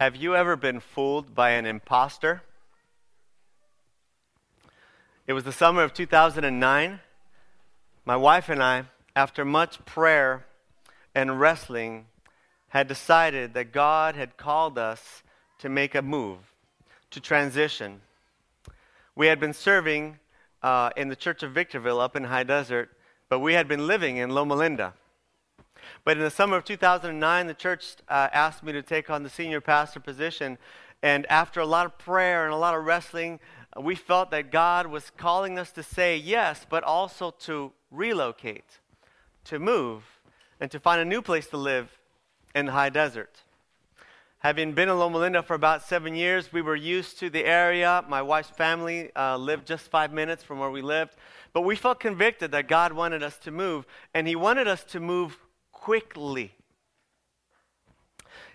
Have you ever been fooled by an imposter? It was the summer of 2009. My wife and I, after much prayer and wrestling, had decided that God had called us to make a move, to transition. We had been serving uh, in the Church of Victorville up in High Desert, but we had been living in Loma Linda. But in the summer of 2009, the church uh, asked me to take on the senior pastor position. And after a lot of prayer and a lot of wrestling, uh, we felt that God was calling us to say yes, but also to relocate, to move, and to find a new place to live in the high desert. Having been in Loma Linda for about seven years, we were used to the area. My wife's family uh, lived just five minutes from where we lived. But we felt convicted that God wanted us to move, and He wanted us to move quickly.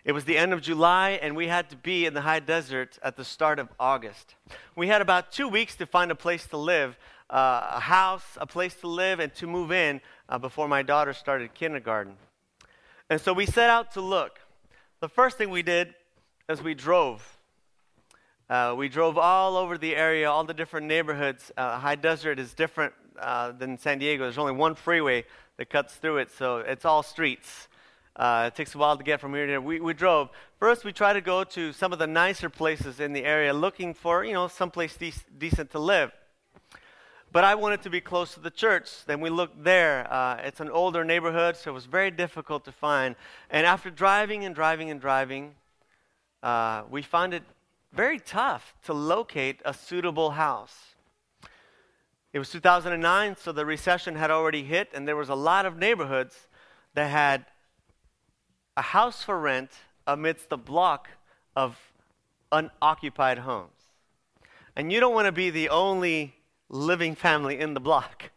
It was the end of July, and we had to be in the high desert at the start of August. We had about two weeks to find a place to live, uh, a house, a place to live, and to move in uh, before my daughter started kindergarten. And so we set out to look. The first thing we did is we drove. Uh, we drove all over the area, all the different neighborhoods. Uh, high desert is different uh, than San Diego. There's only one freeway that cuts through it, so it's all streets. Uh, it takes a while to get from here to there. We, we drove. First, we tried to go to some of the nicer places in the area, looking for, you know, someplace de- decent to live. But I wanted to be close to the church. Then we looked there. Uh, it's an older neighborhood, so it was very difficult to find. And after driving and driving and driving, uh, we found it very tough to locate a suitable house. It was 2009, so the recession had already hit, and there was a lot of neighborhoods that had a house for rent amidst the block of unoccupied homes. And you don't want to be the only living family in the block.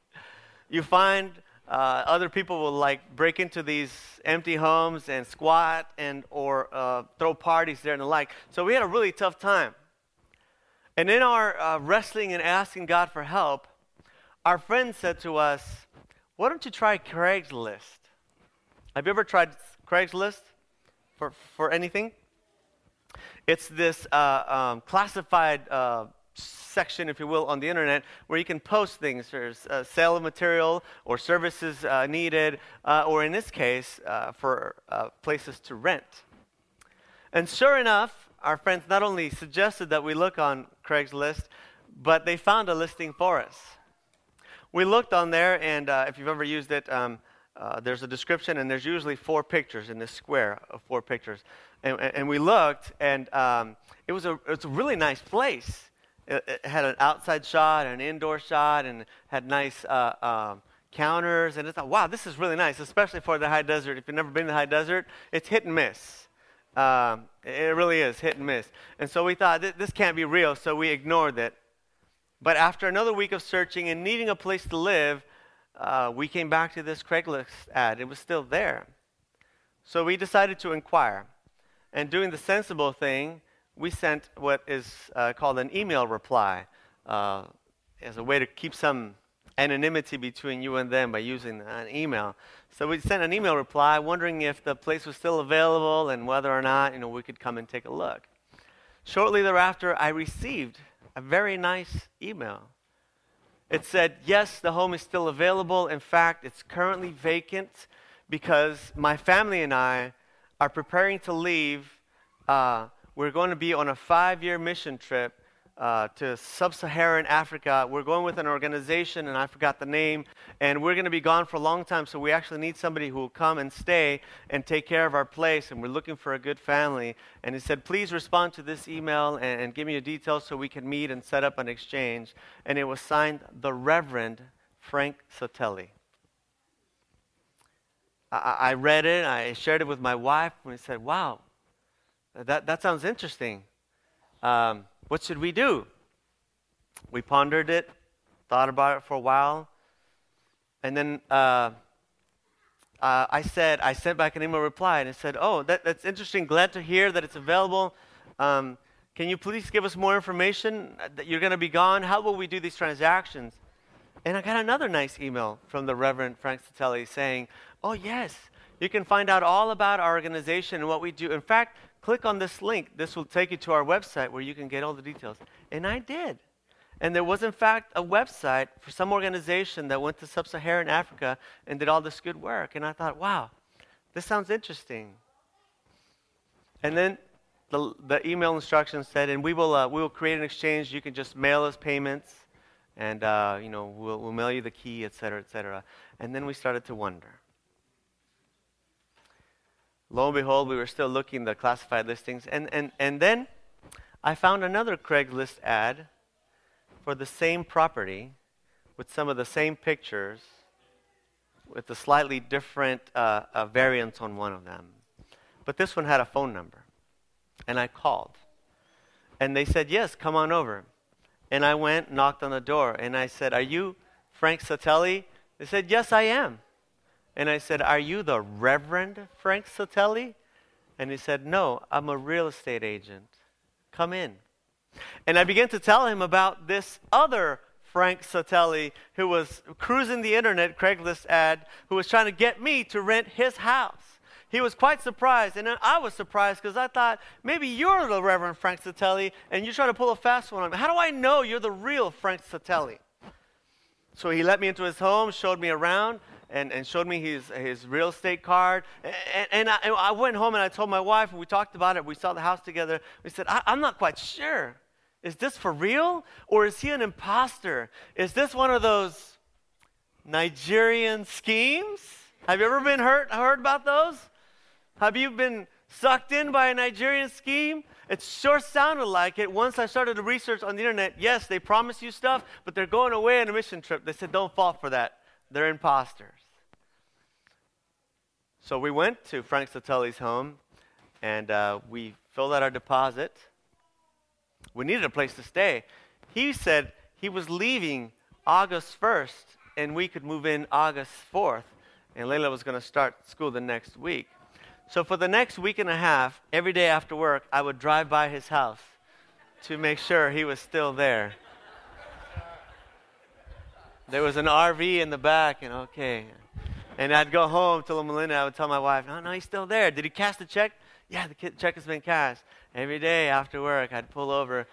You find uh, other people will like break into these empty homes and squat and or uh, throw parties there and the like. So we had a really tough time. And in our uh, wrestling and asking God for help, our friend said to us, Why don't you try Craigslist? Have you ever tried Craigslist for, for anything? It's this uh, um, classified uh, section, if you will, on the internet where you can post things. There's a sale of material or services uh, needed, uh, or in this case, uh, for uh, places to rent. And sure enough, our friends not only suggested that we look on Craigslist, but they found a listing for us. We looked on there, and uh, if you've ever used it, um, uh, there's a description, and there's usually four pictures in this square of four pictures. And, and we looked, and um, it, was a, it was a really nice place. It, it, had an outside shot, an indoor shot, and had nice uh, um, counters. And I thought, wow, this is really nice, especially for the high desert. If you've never been to the high desert, it's hit and miss. Um, it really is hit and miss. And so we thought, this can't be real, so we ignored it. But after another week of searching and needing a place to live, uh, we came back to this Craigslist ad. It was still there. So we decided to inquire. And doing the sensible thing, we sent what is uh, called an email reply uh, as a way to keep some anonymity between you and them by using an email. So we sent an email reply wondering if the place was still available and whether or not you know, we could come and take a look. Shortly thereafter, I received a very nice email. It said, Yes, the home is still available. In fact, it's currently vacant because my family and I are preparing to leave. Uh, we're going to be on a five year mission trip uh, to sub Saharan Africa. We're going with an organization, and I forgot the name, and we're going to be gone for a long time, so we actually need somebody who will come and stay and take care of our place, and we're looking for a good family. And he said, Please respond to this email and, and give me your details so we can meet and set up an exchange. And it was signed the Reverend Frank Sotelli. I, I read it, I shared it with my wife, and we said, Wow, that, that sounds interesting. Um, what should we do? We pondered it, thought about it for a while, and then uh, uh, I said, I sent back an email reply and said, Oh, that, that's interesting. Glad to hear that it's available. Um, can you please give us more information that you're going to be gone? How will we do these transactions? And I got another nice email from the Reverend Frank Sotelli saying, Oh, yes, you can find out all about our organization and what we do. In fact, click on this link. This will take you to our website where you can get all the details. And I did. And there was, in fact, a website for some organization that went to sub Saharan Africa and did all this good work. And I thought, wow, this sounds interesting. And then the, the email instructions said, and we will, uh, we will create an exchange. You can just mail us payments, and uh, you know, we'll, we'll mail you the key, et cetera, et cetera. And then we started to wonder. Lo and behold, we were still looking at the classified listings, and, and, and then I found another Craigslist ad for the same property with some of the same pictures with a slightly different uh, variants on one of them. But this one had a phone number. And I called. And they said, Yes, come on over. And I went, knocked on the door, and I said, Are you Frank Satelli? They said, Yes, I am. And I said, Are you the Reverend Frank Satelli? And he said, No, I'm a real estate agent. Come in. And I began to tell him about this other Frank Satelli who was cruising the internet, Craigslist ad, who was trying to get me to rent his house. He was quite surprised, and I was surprised because I thought maybe you're the Reverend Frank Satelli and you're trying to pull a fast one on me. How do I know you're the real Frank Satelli? So he let me into his home, showed me around, and, and showed me his, his real estate card. And, and, I, and I went home and I told my wife, and we talked about it. We saw the house together. We said, I'm not quite sure. Is this for real? Or is he an imposter? Is this one of those Nigerian schemes? Have you ever been hurt, heard about those? Have you been sucked in by a Nigerian scheme? It sure sounded like it. Once I started to research on the internet, yes, they promise you stuff, but they're going away on a mission trip. They said, don't fall for that. They're imposters. So we went to Frank Satelli's home and uh, we filled out our deposit. We needed a place to stay. He said he was leaving August 1st and we could move in August 4th. And Layla was going to start school the next week. So for the next week and a half, every day after work, I would drive by his house to make sure he was still there. There was an RV in the back, and okay. And I'd go home, tell Melinda, I would tell my wife, no, no, he's still there. Did he cash the check? Yeah, the check has been cashed. Every day after work, I'd pull over.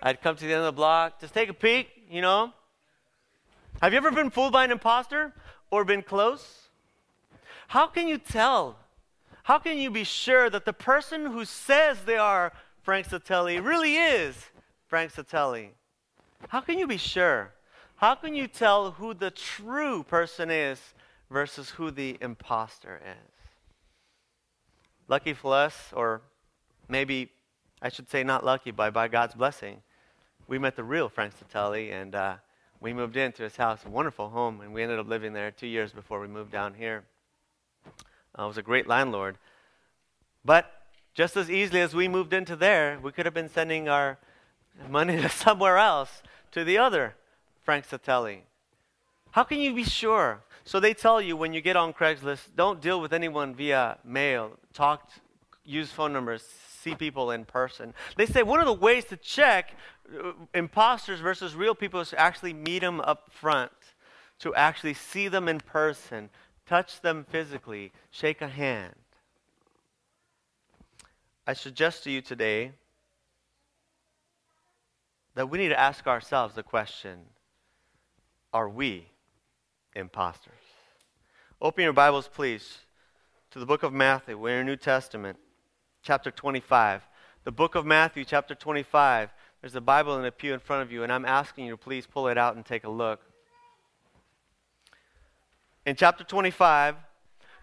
I'd come to the end of the block, just take a peek, you know. Have you ever been fooled by an imposter or been close? How can you tell? How can you be sure that the person who says they are Frank Satelli really is Frank Satelli? How can you be sure? How can you tell who the true person is versus who the imposter is? Lucky for us, or maybe I should say not lucky, but by God's blessing, we met the real Frank Satelli and uh, we moved into his house, a wonderful home, and we ended up living there two years before we moved down here. Uh, was a great landlord. But just as easily as we moved into there, we could have been sending our money to somewhere else, to the other Frank Satelli. How can you be sure? So they tell you when you get on Craigslist, don't deal with anyone via mail. Talk, use phone numbers, see people in person. They say one of the ways to check uh, imposters versus real people is to actually meet them up front, to actually see them in person, touch them physically, shake a hand. I suggest to you today that we need to ask ourselves the question are we imposters? Open your Bibles, please, to the book of Matthew. We're in New Testament, chapter 25. The book of Matthew, chapter 25. There's a Bible in a pew in front of you, and I'm asking you to please pull it out and take a look. In chapter 25,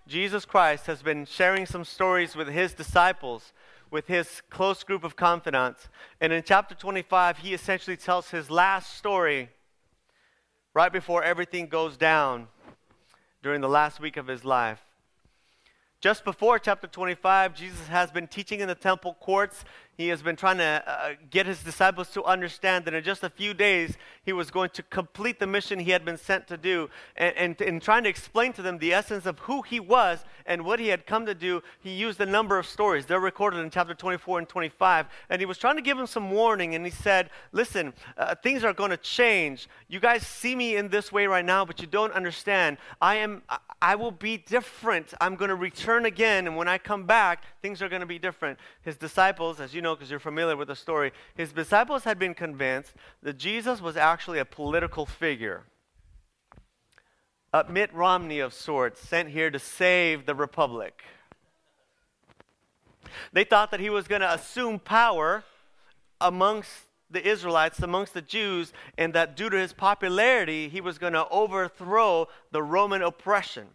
Jesus Christ has been sharing some stories with his disciples, with his close group of confidants. And in chapter 25, he essentially tells his last story right before everything goes down during the last week of his life. Just before chapter 25, Jesus has been teaching in the temple courts. He has been trying to uh, get his disciples to understand that in just a few days, he was going to complete the mission he had been sent to do. And, and in trying to explain to them the essence of who he was and what he had come to do, he used a number of stories. They're recorded in chapter 24 and 25. And he was trying to give them some warning. And he said, Listen, uh, things are going to change. You guys see me in this way right now, but you don't understand. I, am, I will be different. I'm going to return return again, and when I come back, things are going to be different. His disciples, as you know, because you're familiar with the story, his disciples had been convinced that Jesus was actually a political figure. A Mitt Romney of sorts, sent here to save the republic. They thought that he was going to assume power amongst the Israelites, amongst the Jews, and that due to his popularity, he was going to overthrow the Roman oppression.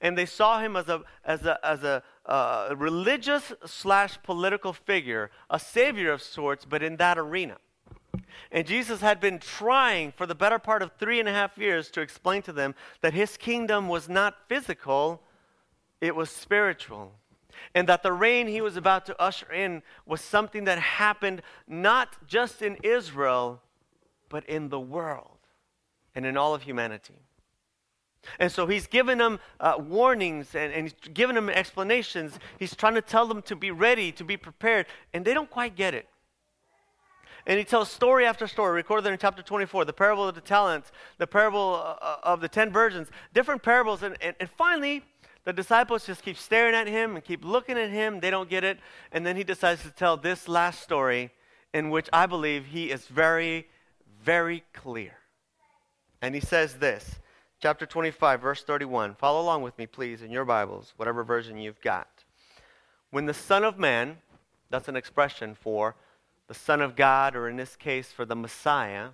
And they saw him as a, as a, as a uh, religious slash political figure, a savior of sorts, but in that arena. And Jesus had been trying for the better part of three and a half years to explain to them that his kingdom was not physical, it was spiritual and that the reign he was about to usher in was something that happened not just in Israel, but in the world and in all of humanity. And so he's given them uh, warnings and, and he's given them explanations. He's trying to tell them to be ready, to be prepared, and they don't quite get it. And he tells story after story, recorded in chapter 24, the parable of the talents, the parable uh, of the ten virgins, different parables. And, and, and finally, the disciples just keep staring at him and keep looking at him. They don't get it. And then he decides to tell this last story, in which I believe he is very, very clear. And he says this chapter 25, verse 31. Follow along with me, please, in your Bibles, whatever version you've got. When the Son of Man, that's an expression for the Son of God, or in this case, for the Messiah,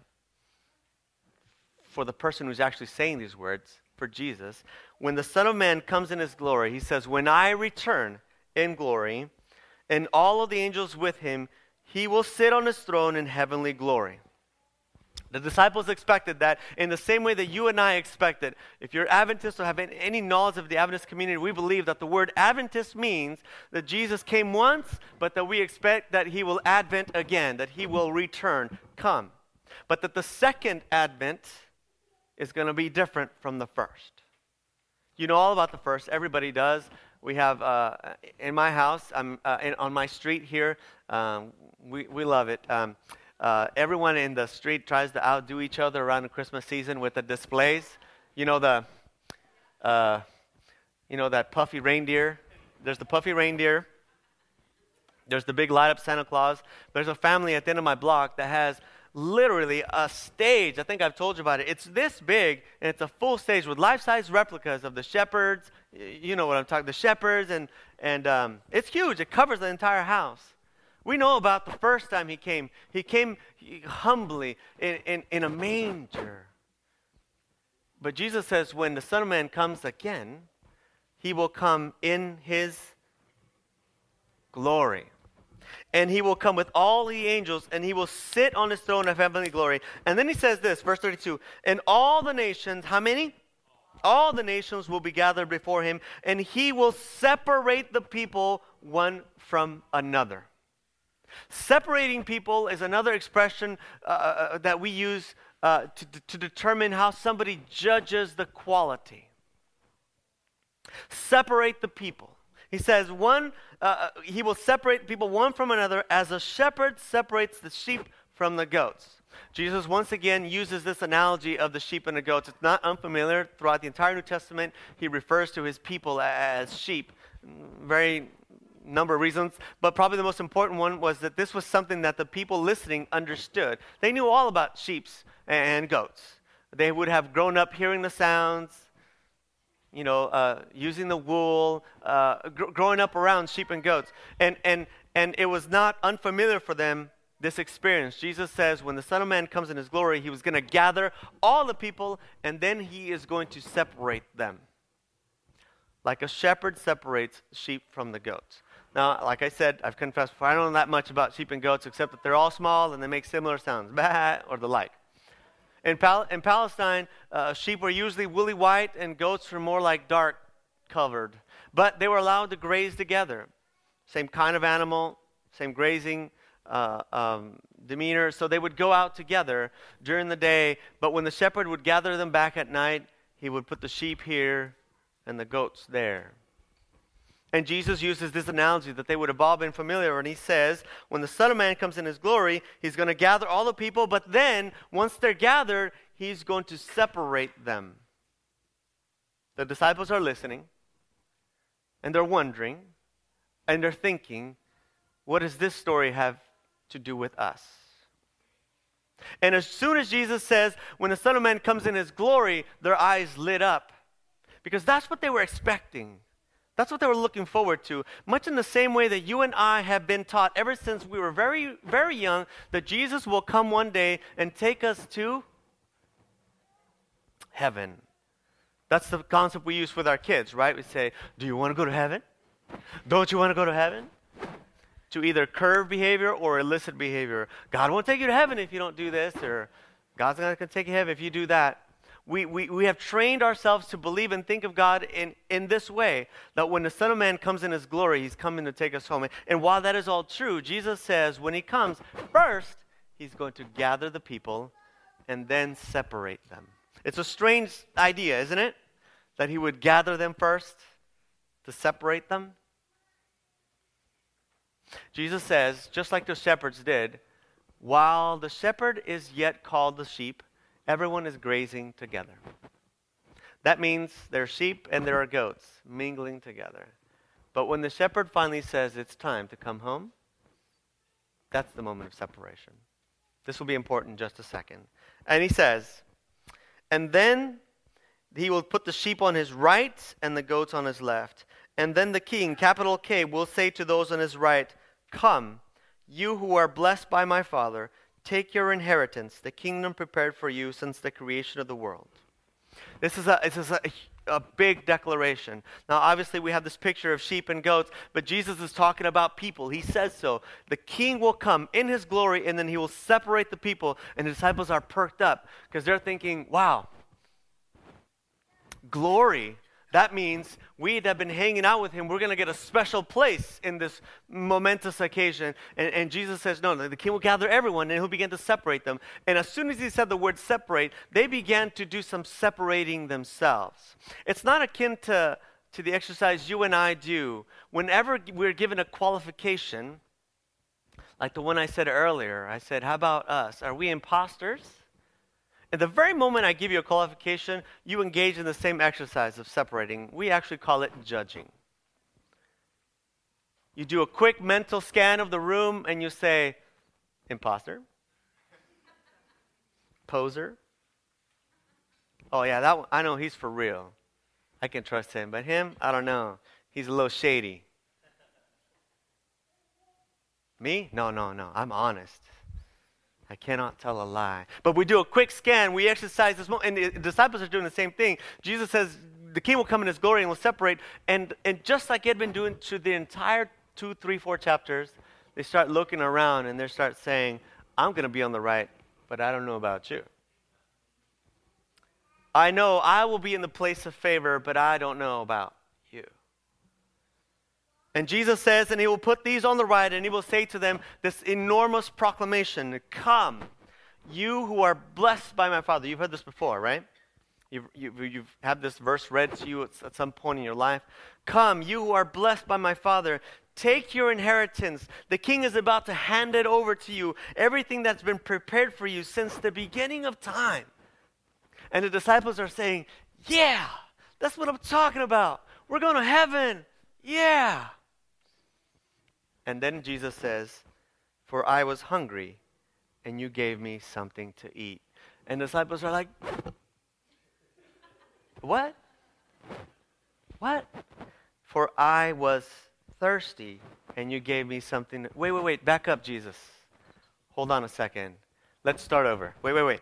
for the person who's actually saying these words, for Jesus, when the Son of Man comes in his glory, he says, When I return in glory, and all of the angels with him, he will sit on his throne in heavenly glory. The disciples expected that in the same way that you and I expect it. If you're Adventist or have any knowledge of the Adventist community, we believe that the word Adventist means that Jesus came once, but that we expect that he will advent again, that he will return, come. But that the second advent is going to be different from the first. You know all about the first, everybody does. We have, uh, in my house, I'm, uh, in, on my street here, um, we, we love it. Um, uh, everyone in the street tries to outdo each other around the Christmas season with the displays. You know the, uh, you know that puffy reindeer. There's the puffy reindeer. There's the big light up Santa Claus. There's a family at the end of my block that has literally a stage. I think I've told you about it. It's this big, and it's a full stage with life size replicas of the shepherds. You know what I'm talking the shepherds, and, and um, it's huge. It covers the entire house. We know about the first time he came. He came humbly in, in, in a manger. But Jesus says, when the Son of Man comes again, he will come in his glory and he will come with all the angels, and he will sit on his throne of heavenly glory. And then he says this, verse 32 And all the nations, how many? All the nations will be gathered before him, and he will separate the people one from another. Separating people is another expression uh, uh, uh that we use uh, to, to determine how somebody judges the quality. Separate the people. He says, one, uh, uh, he will separate people one from another as a shepherd separates the sheep from the goats. Jesus once again uses this analogy of the sheep and the goats. It's not unfamiliar. Throughout the entire New Testament, he refers to his people as sheep. Very number of reasons, but probably the most important one was that this was something that the people listening understood. They knew all about sheep and goats. They would have grown up hearing the sounds, you know, uh, using the wool, uh, gr- growing up around sheep and goats. And, and, and it was not unfamiliar for them, this experience. Jesus says when the Son of Man comes in his glory, he was going to gather all the people and then he is going to separate them. Like a shepherd separates sheep from the goats. Now, like I said, I've confessed before, I don't know that much about sheep and goats except that they're all small and they make similar sounds, bah, or the like. In, Pal- in Palestine, uh, sheep were usually woolly white and goats were more like dark covered. But they were allowed to graze together. Same kind of animal, same grazing uh, um, demeanor. So they would go out together during the day. But when the shepherd would gather them back at night, he would put the sheep here and the goats there. And Jesus uses this analogy that they would have all been familiar. And he says, when the Son of Man comes in his glory, he's going to gather all the people, but then, once they're gathered, he's going to separate them. The disciples are listening. and they're wondering, and they're thinking, what does this story have to do with us? And as soon as Jesus says, when the Son of Man comes in his glory, their eyes lit up. Because that's what they were expecting. That's what they were looking forward to. Much in the same way that you and I have been taught ever since we were very, very young that Jesus will come one day and take us to heaven. That's the concept we use with our kids, right? We say, Do you want to go to heaven? Don't you want to go to heaven? To either curve behavior or elicit behavior. God won't take you to heaven if you don't do this, or God's not going to take you to heaven if you do that we, we, we have trained ourselves to believe and think of God in, in this way that when the Son of Man comes in his glory, he's coming to take us home. And while that is all true, Jesus says when he comes, first, he's going to gather the people and then separate them. It's a strange idea, isn't it? That he would gather them first to separate them. Jesus says, just like the shepherds did, while the shepherd is yet called the sheep, everyone is grazing together. That means there are sheep and there are goats mingling together. But when the shepherd finally says it's time to come home, that's the moment of separation. This will be important in just a second. And he says, and then he will put the sheep on his right and the goats on his left. And then the king, capital K, will say to those on his right, Come, you who are blessed by my Father Take your inheritance, the kingdom prepared for you since the creation of the world. This is a, this is a, a big declaration. Now, obviously, we have this picture of sheep and goats, but Jesus is talking about people. He says so. The king will come in his glory, and then he will separate the people, and the disciples are perked up because they're thinking, wow, glory that means we that have been hanging out with him, we're going to get a special place in this momentous occasion. And, and, Jesus says, No, the king will gather everyone and he'll begin to separate them. And as soon as he said the word separate, they began to do some separating themselves. It's not akin to, to the exercise you and I do. Whenever we're given a qualification, like the one I said earlier, I said, How about us? Are we imposters? At the very moment I give you a qualification, you engage in the same exercise of separating. We actually call it judging. You do a quick mental scan of the room and you say, imposter, poser. Oh, yeah, that one, I know he's for real. I can trust him. But him, I don't know. He's a little shady. Me? No, no, no. I'm honest. I cannot tell a lie. But we do a quick scan, we exercise this moment, and the disciples are doing the same thing. Jesus says, the king will come in his glory and will separate. And, and just like he had been doing to the entire two, three, four chapters, they start looking around and they start saying, I'm going to be on the right, but I don't know about you. I know I will be in the place of favor, but I don't know about and Jesus says, and he will put these on the right, and he will say to them this enormous proclamation Come, you who are blessed by my Father. You've heard this before, right? You've, you've, you've had this verse read to you at, at some point in your life. Come, you who are blessed by my Father. Take your inheritance. The king is about to hand it over to you. Everything that's been prepared for you since the beginning of time. And the disciples are saying, Yeah, that's what I'm talking about. We're going to heaven. Yeah. And then Jesus says, For I was hungry, and you gave me something to eat. And the disciples are like, What? What? For I was thirsty, and you gave me something. Wait, wait, wait. Back up, Jesus. Hold on a second. Let's start over. Wait, wait, wait.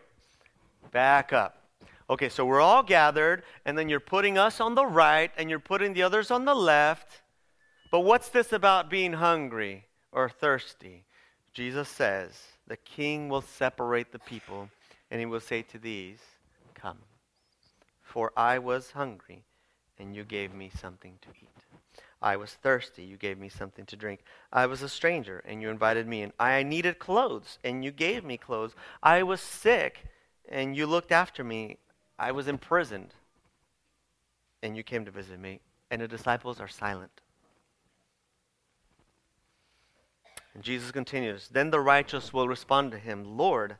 Back up. Okay, so we're all gathered, and then you're putting us on the right, and you're putting the others on the left. But what's this about being hungry or thirsty? Jesus says, The king will separate the people, and he will say to these, Come, for I was hungry, and you gave me something to eat. I was thirsty, you gave me something to drink. I was a stranger, and you invited me in. I needed clothes, and you gave me clothes. I was sick, and you looked after me. I was imprisoned, and you came to visit me. And the disciples are silent. And Jesus continues Then the righteous will respond to him, Lord,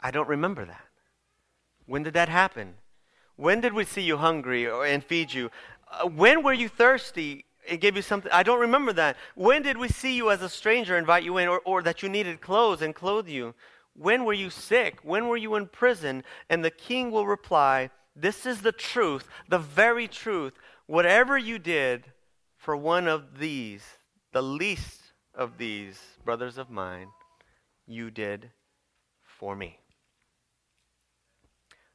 I don't remember that. When did that happen? When did we see you hungry and feed you, Uh, when were you thirsty? and gave you something. I don't remember that. When did we see you as a stranger, invite you in, or, or that you needed clothes and clothe you? When were you sick? When were you in prison? And the king will reply, This is the truth, the very truth. Whatever you did for one of these, the least of these brothers of mine, you did for me.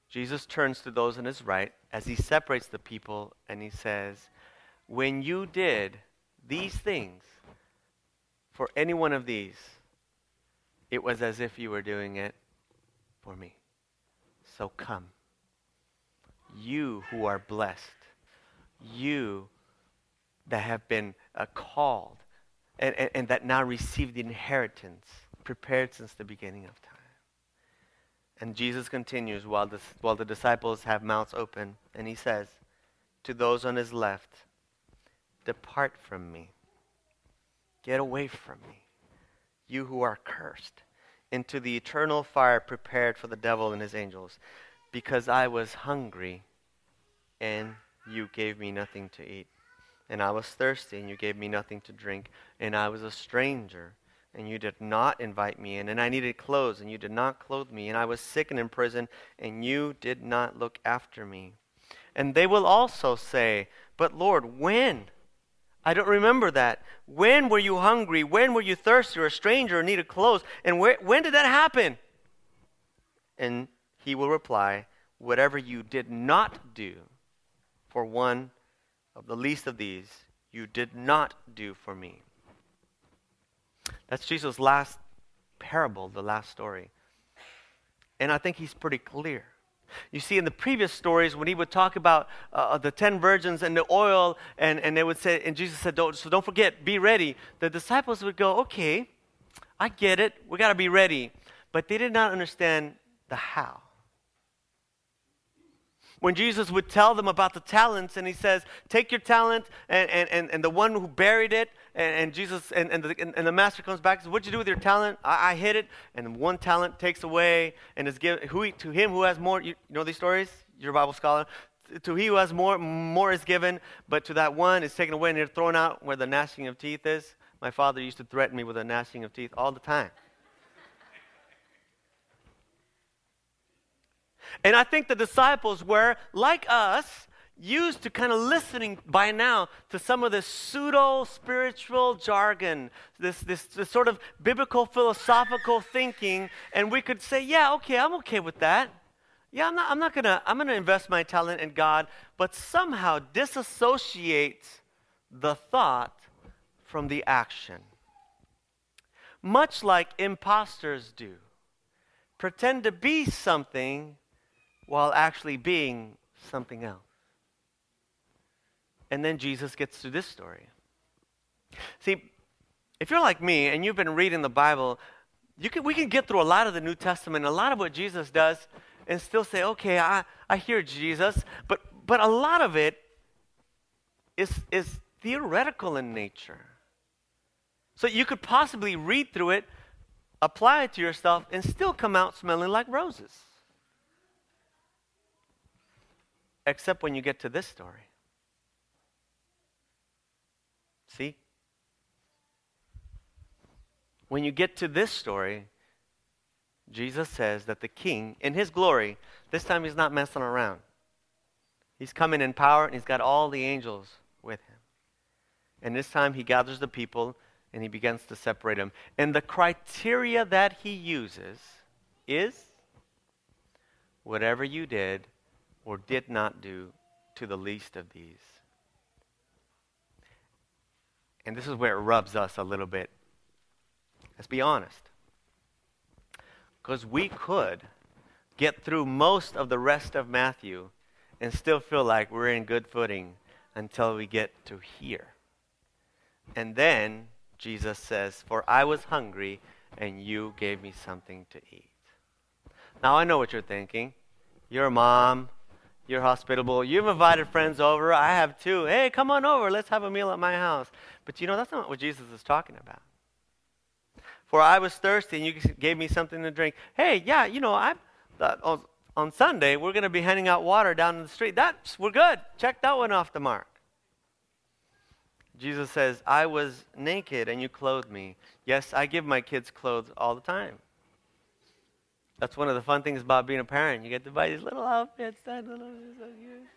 Jesus turns to those on his right as he separates the people and he says, When you did these things for any one of these, it was as if you were doing it for me. So come. You who are blessed, you that have been uh, called and, and, and that now receive the inheritance prepared since the beginning of time. And Jesus continues while the, while the disciples have mouths open, and he says to those on his left, Depart from me. Get away from me you who are cursed, into the eternal fire prepared for the devil and his angels, because I was hungry, and you gave me nothing to eat. And I was thirsty, and you gave me nothing to drink. And I was a stranger, and you did not invite me in. And I needed clothes, and you did not clothe me. And I was sick and in prison, and you did not look after me. And they will also say, But Lord, when? I don't remember that. When were you hungry? When were you thirsty or a stranger or needed clothes? And where, when did that happen? And he will reply, Whatever you did not do for one of the least of these, you did not do for me. That's Jesus' last parable, the last story. And I think he's pretty clear. You see, in the previous stories, when he would talk about uh, uh, the ten virgins and the oil, and, and they would say, and Jesus said, don't, so don't forget, be ready. The disciples would go, okay, I get it. We got to be ready. But they did not understand the how when Jesus would tell them about the talents, and he says, Take your talent, and, and, and, and the one who buried it, and, and Jesus, and, and, the, and, the master comes back and says, What'd you do with your talent? I, I hid it, and one talent takes away, and is given who, to him who has more. You know these stories? You're a Bible scholar. To he who has more, more is given, but to that one is taken away, and they're thrown out where the gnashing of teeth is. My father used to threaten me with a gnashing of teeth all the time. And I think the disciples were, like us, used to kind of listening by now to some of this pseudo spiritual jargon, this, this, this, sort of biblical philosophical thinking, and we could say, yeah, okay, I'm okay with that. Yeah, I'm not, I'm not gonna, I'm gonna invest my talent in God, but somehow disassociate the thought from the action. Much like imposters do. Pretend to be something while actually being something else. And then Jesus gets to this story. See, if you're like me and you've been reading the Bible, can, we can get through a lot of the New Testament, a lot of what Jesus does, and still say, okay, I, I hear Jesus, but, but a lot of it is, is theoretical in nature. So you could possibly read through it, apply it to yourself, and still come out smelling like roses. Except when you get to this story. See? When you get to this story, Jesus says that the king, in his glory, this time he's not messing around. He's coming in power and he's got all the angels with him. And this time he gathers the people and he begins to separate them. And the criteria that he uses is whatever you did or did not do to the least of these. And this is where it rubs us a little bit. Let's be honest. Because we could get through most of the rest of Matthew and still feel like we're in good footing until we get to here. And then Jesus says, For I was hungry and you gave me something to eat. Now I know what you're thinking. You're a mom, you're hospitable. You've invited friends over. I have too. Hey, come on over. Let's have a meal at my house. But you know, that's not what Jesus is talking about. For I was thirsty and you gave me something to drink. Hey, yeah, you know, I uh, on, on Sunday we're going to be handing out water down in the street. That's we're good. Check that one off the mark. Jesus says, I was naked and you clothed me. Yes, I give my kids clothes all the time. That's one of the fun things about being a parent. You get to buy these little outfits. That little, so cute.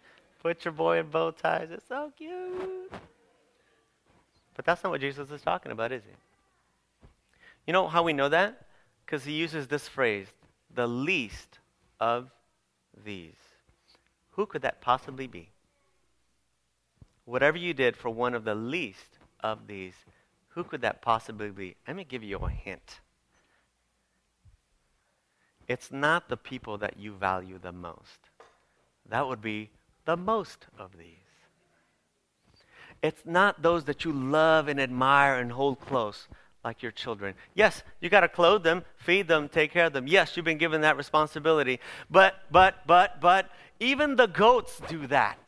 Put your boy in bow ties. It's so cute. But that's not what Jesus is talking about, is he? You know how we know that? Because he uses this phrase, the least of these. Who could that possibly be? Whatever you did for one of the least of these, who could that possibly be? Let me give you a hint. It's not the people that you value the most. That would be the most of these. It's not those that you love and admire and hold close like your children. Yes, you got to clothe them, feed them, take care of them. Yes, you've been given that responsibility. But, but, but, but, even the goats do that.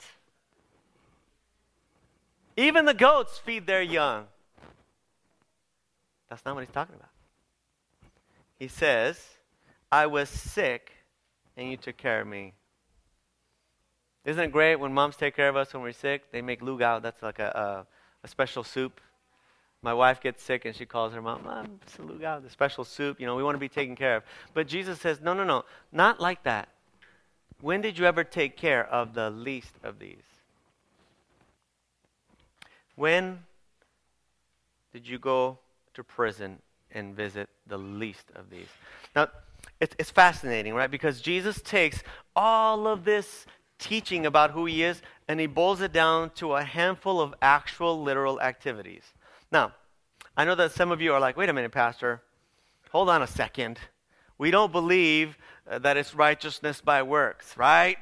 Even the goats feed their young. That's not what he's talking about. He says, I was sick and you took care of me. Isn't it great when moms take care of us when we're sick? They make lugao. That's like a, a, a special soup. My wife gets sick and she calls her mom, Mom, it's a lugao, the special soup. You know, we want to be taken care of. But Jesus says, No, no, no, not like that. When did you ever take care of the least of these? When did you go to prison and visit the least of these? Now, it's, it's fascinating, right? Because Jesus takes all of this teaching about who he is and he boils it down to a handful of actual literal activities. Now, I know that some of you are like, wait a minute, Pastor, hold on a second. We don't believe uh, that it's righteousness by works, right?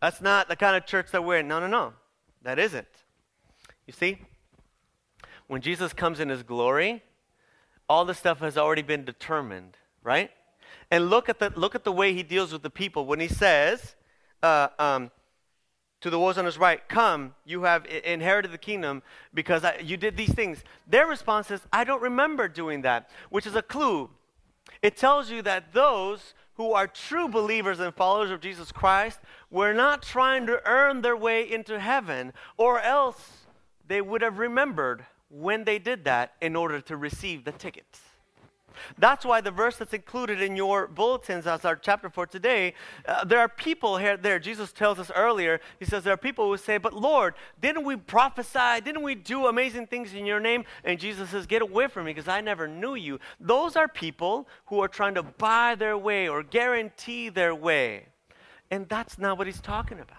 That's not the kind of church that we're in. No, no, no. That isn't. You see, when Jesus comes in his glory, all the stuff has already been determined, right? And look at the, look at the way he deals with the people. When he says uh, um, to the ones on his right, Come, you have inherited the kingdom because I, you did these things. Their response is, I don't remember doing that, which is a clue. It tells you that those who are true believers and followers of Jesus Christ were not trying to earn their way into heaven, or else they would have remembered when they did that in order to receive the tickets. That's why the verse that's included in your bulletins as our chapter for today, uh, there are people here, there. Jesus tells us earlier, he says, there are people who say, But Lord, didn't we prophesy? Didn't we do amazing things in your name? And Jesus says, Get away from me because I never knew you. Those are people who are trying to buy their way or guarantee their way. And that's not what he's talking about.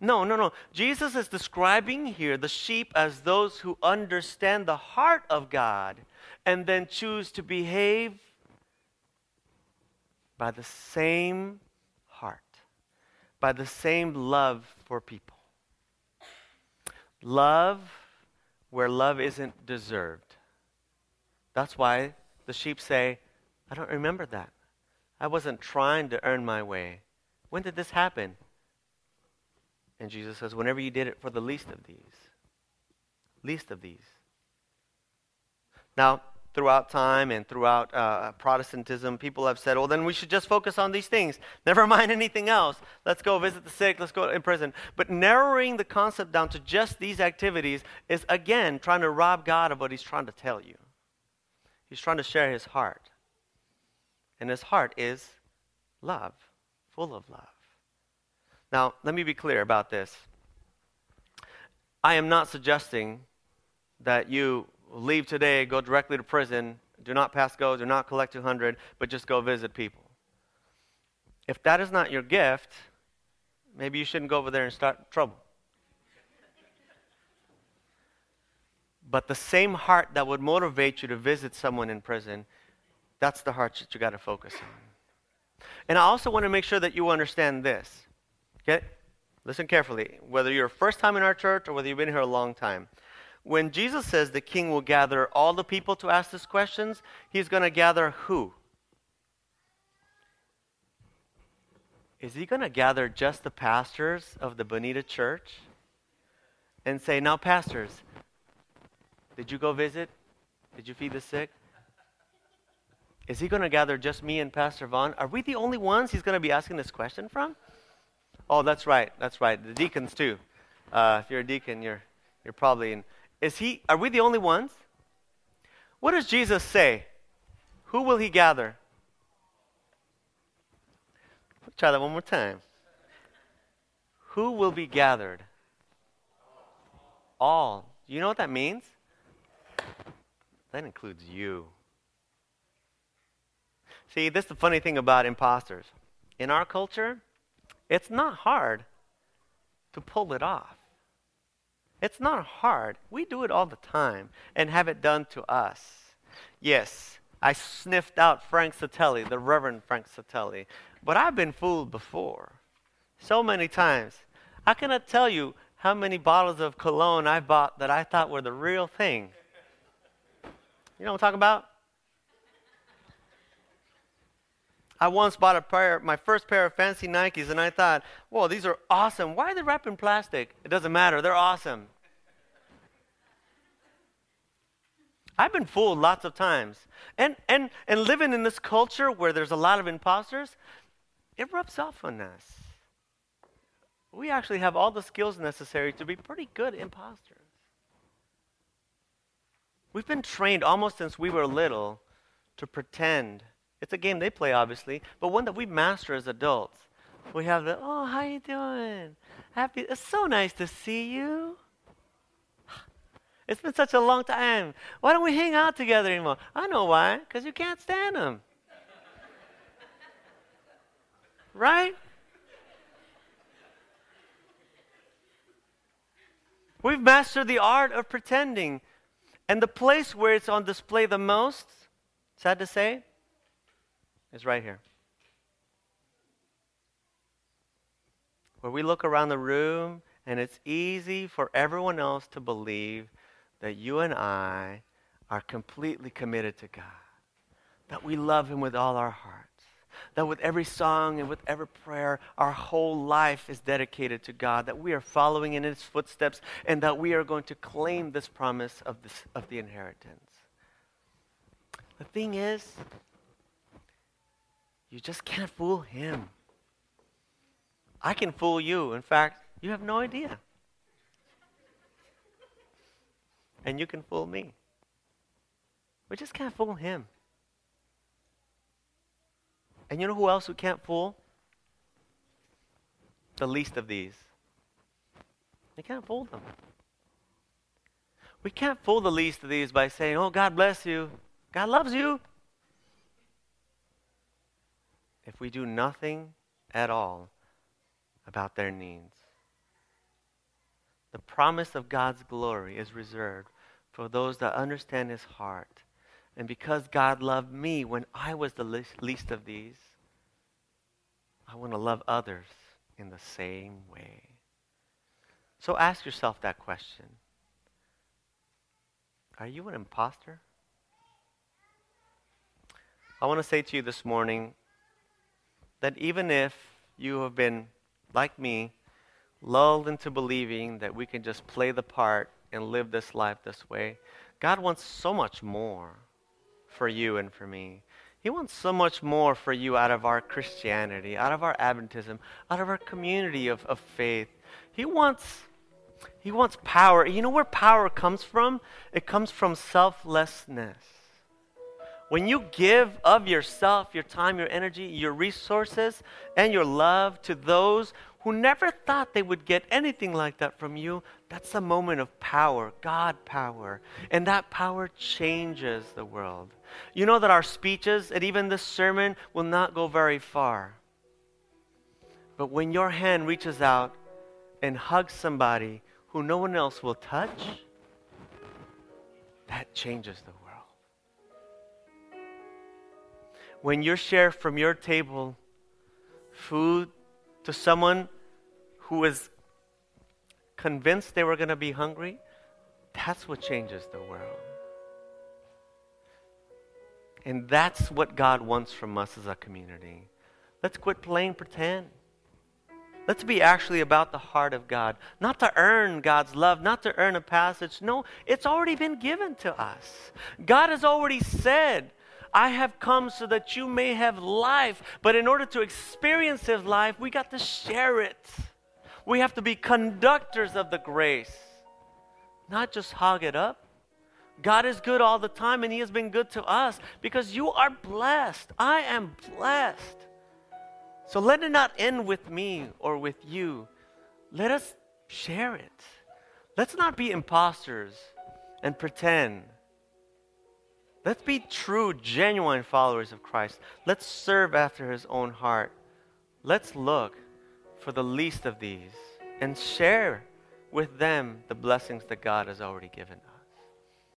No, no, no. Jesus is describing here the sheep as those who understand the heart of God and then choose to behave by the same heart, by the same love for people. Love where love isn't deserved. That's why the sheep say, I don't remember that. I wasn't trying to earn my way. When did this happen? And Jesus says, Whenever you did it for the least of these. Least of these. Now, throughout time and throughout uh, Protestantism, people have said, well, then we should just focus on these things. Never mind anything else. Let's go visit the sick. Let's go in prison. But narrowing the concept down to just these activities is, again, trying to rob God of what he's trying to tell you. He's trying to share his heart. And his heart is love, full of love. Now, let me be clear about this. I am not suggesting that you leave today, go directly to prison, do not pass go, do not collect 200, but just go visit people. If that is not your gift, maybe you shouldn't go over there and start trouble. But the same heart that would motivate you to visit someone in prison, that's the heart that you got to focus on. And I also want to make sure that you understand this. Okay? Listen carefully. Whether you're first time in our church or whether you've been here a long time, when Jesus says the king will gather all the people to ask these questions, he's going to gather who? Is he going to gather just the pastors of the Bonita church and say, Now, pastors, did you go visit? Did you feed the sick? Is he going to gather just me and Pastor Vaughn? Are we the only ones he's going to be asking this question from? Oh, that's right. That's right. The deacons, too. Uh, if you're a deacon, you're, you're probably in, Is he are we the only ones? What does Jesus say? Who will he gather? try that one more time. Who will be gathered? All. You know what that means? That includes you. See, this is the funny thing about imposters. In our culture, it's not hard to pull it off. It's not hard. We do it all the time and have it done to us. Yes, I sniffed out Frank Satelli, the Reverend Frank Satelli, but I've been fooled before. So many times. I cannot tell you how many bottles of cologne I bought that I thought were the real thing. You know what I'm talking about? I once bought a pair, my first pair of fancy Nikes, and I thought, whoa, these are awesome. Why are they wrapped in plastic? It doesn't matter. They're awesome. I've been fooled lots of times. And, and, and living in this culture where there's a lot of imposters, it rubs off on us. We actually have all the skills necessary to be pretty good imposters. We've been trained almost since we were little to pretend it's a game they play, obviously, but one that we master as adults. We have the, oh, how you doing? Happy, it's so nice to see you. It's been such a long time. Why don't we hang out together anymore? I know why, because you can't stand them. right? We've mastered the art of pretending. And the place where it's on display the most, sad to say, is right here. Where we look around the room and it's easy for everyone else to believe that you and I are completely committed to God, that we love Him with all our hearts, that with every song and with every prayer, our whole life is dedicated to God, that we are following in His footsteps, and that we are going to claim this promise of, this, of the inheritance. The thing is, you just can't fool him. I can fool you. In fact, you have no idea. And you can fool me. We just can't fool him. And you know who else we can't fool? The least of these. We can't fool them. We can't fool the least of these by saying, Oh, God bless you. God loves you if we do nothing at all about their needs. The promise of God's glory is reserved for those that understand his heart. And because God loved me when I was the least of these, I want to love others in the same way. So ask yourself that question Are you an impostor? I want to say to you this morning that even if you have been, like me, lulled into believing that we can just play the part and live this life this way, God wants so much more for you and for me. He wants so much more for you out of our Christianity, out of our Adventism, out of our community of, of faith. He wants, he wants power. You know where power comes from? It comes from selflessness. When you give of yourself, your time, your energy, your resources, and your love to those who never thought they would get anything like that from you, that's a moment of power, God power. And that power changes the world. You know that our speeches and even this sermon will not go very far. But when your hand reaches out and hugs somebody who no one else will touch, that changes the world. When you share from your table food to someone who is convinced they were going to be hungry, that's what changes the world. And that's what God wants from us as a community. Let's quit playing pretend. Let's be actually about the heart of God. Not to earn God's love, not to earn a passage. No, it's already been given to us. God has already said, I have come so that you may have life. But in order to experience His life, we got to share it. We have to be conductors of the grace, not just hog it up. God is good all the time, and He has been good to us because you are blessed. I am blessed. So let it not end with me or with you. Let us share it. Let's not be imposters and pretend. Let's be true, genuine followers of Christ. Let's serve after His own heart. Let's look for the least of these and share with them the blessings that God has already given